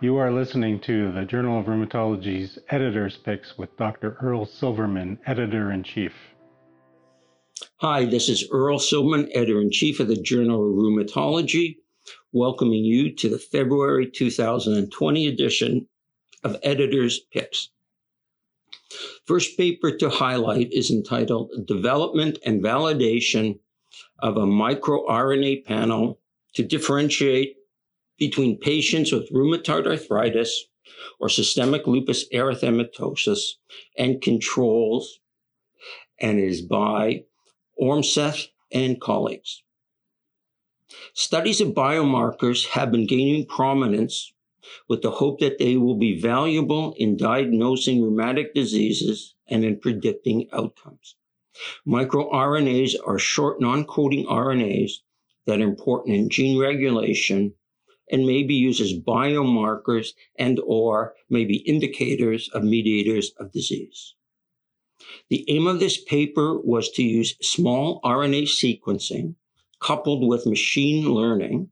You are listening to the Journal of Rheumatology's Editor's Picks with Dr. Earl Silverman, Editor in Chief. Hi, this is Earl Silverman, Editor in Chief of the Journal of Rheumatology, welcoming you to the February 2020 edition of Editor's Picks. First paper to highlight is entitled Development and Validation of a microRNA panel to differentiate between patients with rheumatoid arthritis or systemic lupus erythematosus and controls and is by Ormseth and colleagues. Studies of biomarkers have been gaining prominence with the hope that they will be valuable in diagnosing rheumatic diseases and in predicting outcomes. MicroRNAs are short non-coding RNAs that are important in gene regulation and may be used as biomarkers and or maybe indicators of mediators of disease. The aim of this paper was to use small RNA sequencing coupled with machine learning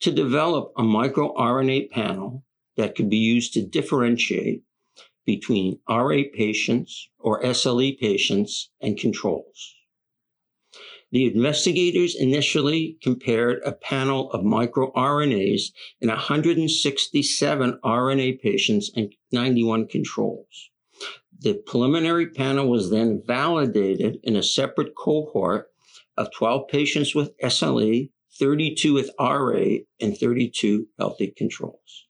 to develop a microRNA panel that could be used to differentiate between RA patients or SLE patients and controls. The investigators initially compared a panel of microRNAs in 167 RNA patients and 91 controls. The preliminary panel was then validated in a separate cohort of 12 patients with SLE, 32 with RA, and 32 healthy controls.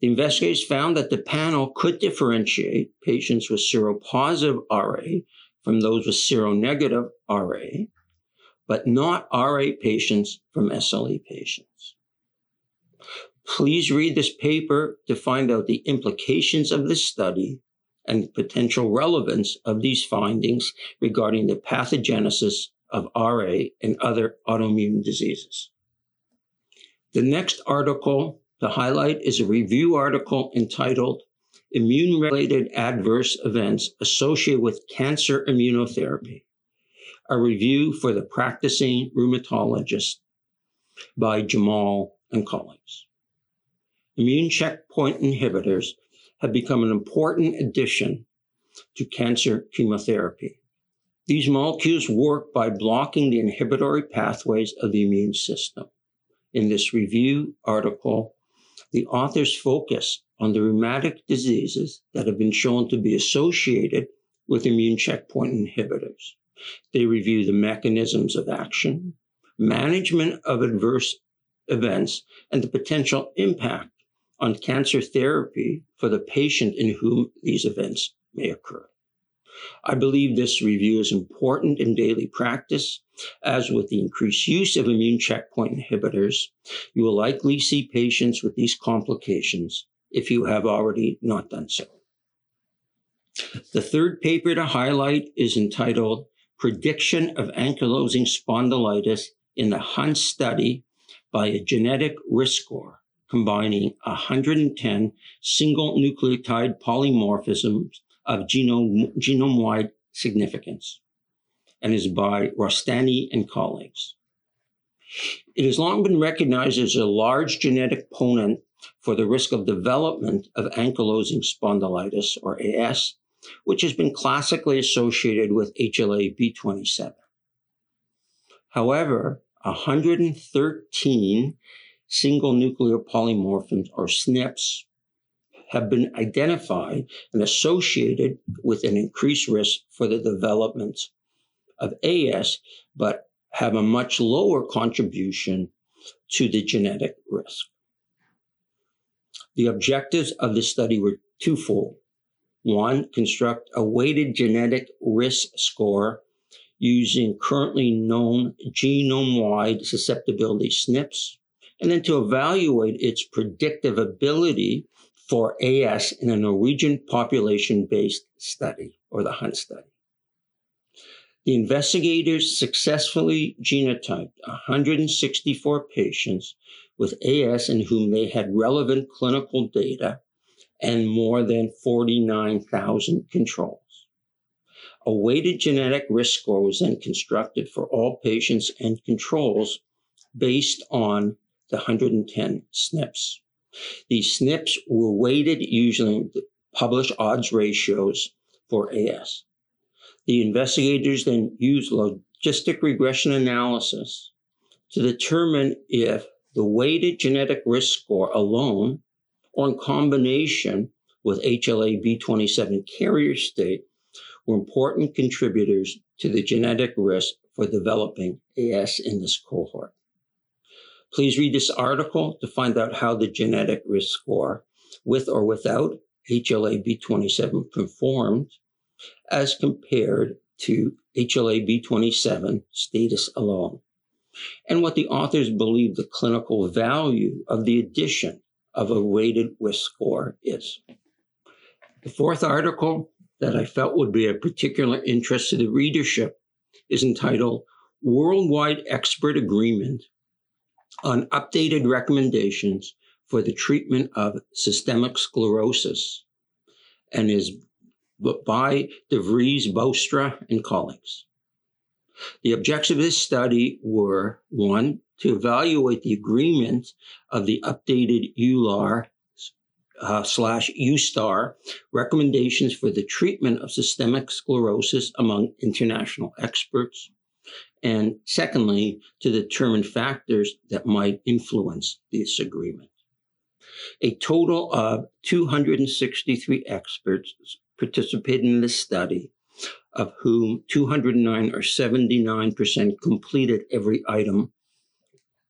The investigators found that the panel could differentiate patients with seropositive RA from those with seronegative RA, but not RA patients from SLE patients. Please read this paper to find out the implications of this study and potential relevance of these findings regarding the pathogenesis of RA and other autoimmune diseases. The next article to highlight is a review article entitled immune related adverse events associated with cancer immunotherapy, a review for the practicing rheumatologist by Jamal and colleagues. Immune checkpoint inhibitors have become an important addition to cancer chemotherapy. These molecules work by blocking the inhibitory pathways of the immune system. In this review article, the authors focus on the rheumatic diseases that have been shown to be associated with immune checkpoint inhibitors. They review the mechanisms of action, management of adverse events, and the potential impact on cancer therapy for the patient in whom these events may occur. I believe this review is important in daily practice, as with the increased use of immune checkpoint inhibitors, you will likely see patients with these complications if you have already not done so. The third paper to highlight is entitled Prediction of Ankylosing Spondylitis in the Hunt Study by a Genetic Risk Score, combining 110 single nucleotide polymorphisms of genome, genome-wide significance and is by Rostami and colleagues. It has long been recognized as a large genetic component for the risk of development of ankylosing spondylitis, or AS, which has been classically associated with HLA B27. However, 113 single nuclear polymorphisms, or SNPs, have been identified and associated with an increased risk for the development of AS, but have a much lower contribution to the genetic risk. The objectives of the study were twofold. One, construct a weighted genetic risk score using currently known genome wide susceptibility SNPs, and then to evaluate its predictive ability for AS in a Norwegian population based study or the Hunt study. The investigators successfully genotyped 164 patients with AS in whom they had relevant clinical data and more than 49,000 controls. A weighted genetic risk score was then constructed for all patients and controls based on the 110 SNPs. These SNPs were weighted using published odds ratios for AS. The investigators then used logistic regression analysis to determine if the weighted genetic risk score alone or in combination with HLA B27 carrier state were important contributors to the genetic risk for developing AS in this cohort. Please read this article to find out how the genetic risk score, with or without HLA B27, performed as compared to HLA B27 status alone, and what the authors believe the clinical value of the addition of a weighted risk score is. The fourth article that I felt would be of particular interest to the readership is entitled Worldwide Expert Agreement on Updated Recommendations for the Treatment of Systemic Sclerosis and is by DeVries, Bouwstra, and colleagues. The objectives of this study were one, to evaluate the agreement of the updated EULAR uh, slash EUSTAR recommendations for the treatment of systemic sclerosis among international experts. And secondly, to determine factors that might influence this agreement. A total of 263 experts participated in this study, of whom 209 or 79% completed every item.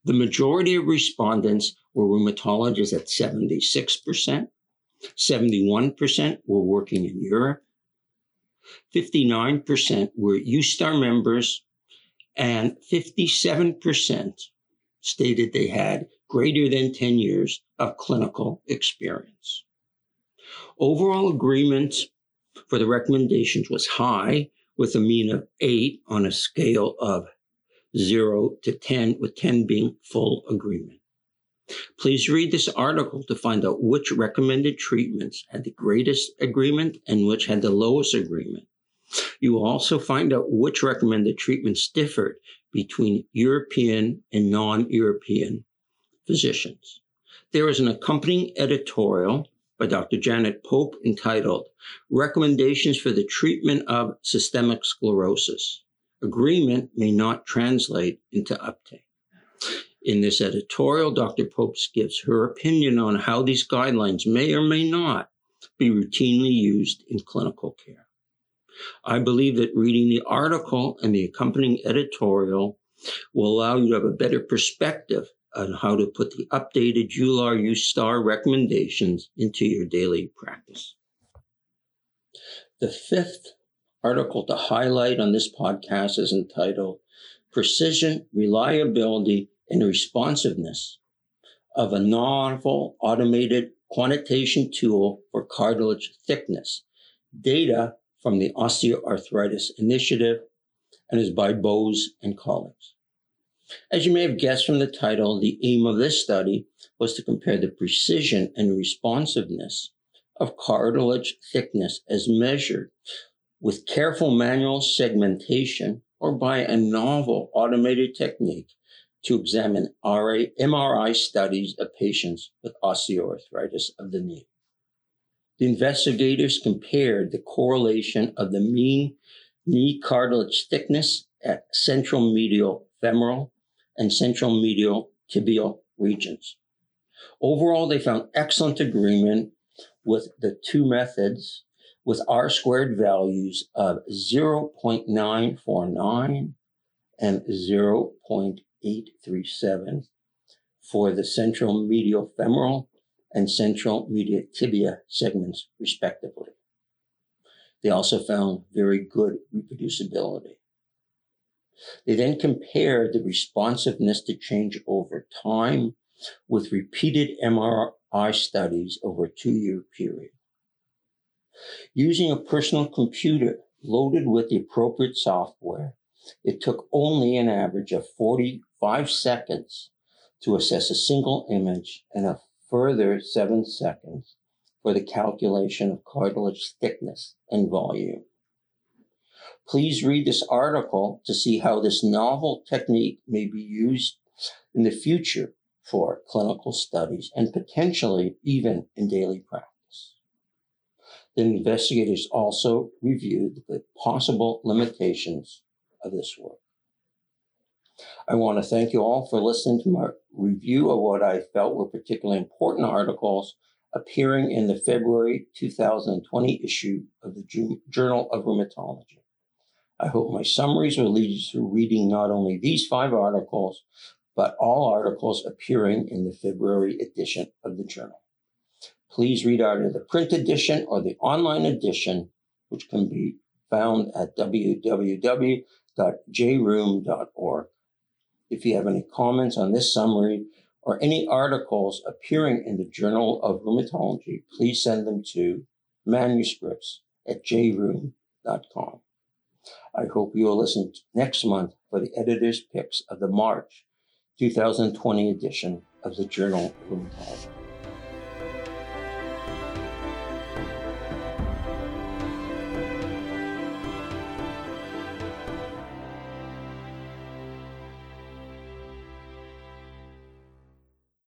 The majority of respondents were rheumatologists at 76%, 71% were working in Europe, 59% were EUSTAR members, and 57% stated they had greater than 10 years of clinical experience. Overall agreement for the recommendations was high, with a mean of eight on a scale of zero to 10, with 10 being full agreement. Please read this article to find out which recommended treatments had the greatest agreement and which had the lowest agreement. You will also find out which recommended treatments differed between European and non European physicians. There is an accompanying editorial by Dr. Janet Pope entitled Recommendations for the Treatment of Systemic Sclerosis. Agreement may not translate into uptake. In this editorial, Dr. Pope gives her opinion on how these guidelines may or may not be routinely used in clinical care. I believe that reading the article and the accompanying editorial will allow you to have a better perspective on how to put the updated EULAR EUSTAR recommendations into your daily practice. The fifth article to highlight on this podcast is entitled Precision, Reliability, and Responsiveness of a Novel Automated Quantitation Tool for Cartilage Thickness. Data from the Osteoarthritis Initiative and is by Bowes and colleagues. As you may have guessed from the title, the aim of this study was to compare the precision and responsiveness of cartilage thickness as measured with careful manual segmentation or by a novel automated technique to examine RA, MRI studies of patients with osteoarthritis of the knee. The investigators compared the correlation of the mean knee cartilage thickness at central medial femoral and central medial tibial regions. Overall, they found excellent agreement with the two methods with R squared values of 0.949 and 0.837 for the central medial femoral and central medial tibia segments, respectively. They also found very good reproducibility. They then compared the responsiveness to change over time with repeated MRI studies over a two year period. Using a personal computer loaded with the appropriate software, it took only an average of 45 seconds to assess a single image and a further seven seconds for the calculation of cartilage thickness and volume. Please read this article to see how this novel technique may be used in the future for clinical studies and potentially even in daily practice. The investigators also reviewed the possible limitations of this work. I want to thank you all for listening to my review of what I felt were particularly important articles appearing in the February 2020 issue of the Journal of Rheumatology. I hope my summaries will lead you to reading not only these five articles, but all articles appearing in the February edition of the journal. Please read either the print edition or the online edition, which can be found at www.jrheum.org. If you have any comments on this summary or any articles appearing in the Journal of Rheumatology, please send them to manuscripts at jrheum.com. I hope you will listen next month for the editor's picks of the March 2020 edition of the Journal of Rheumatology.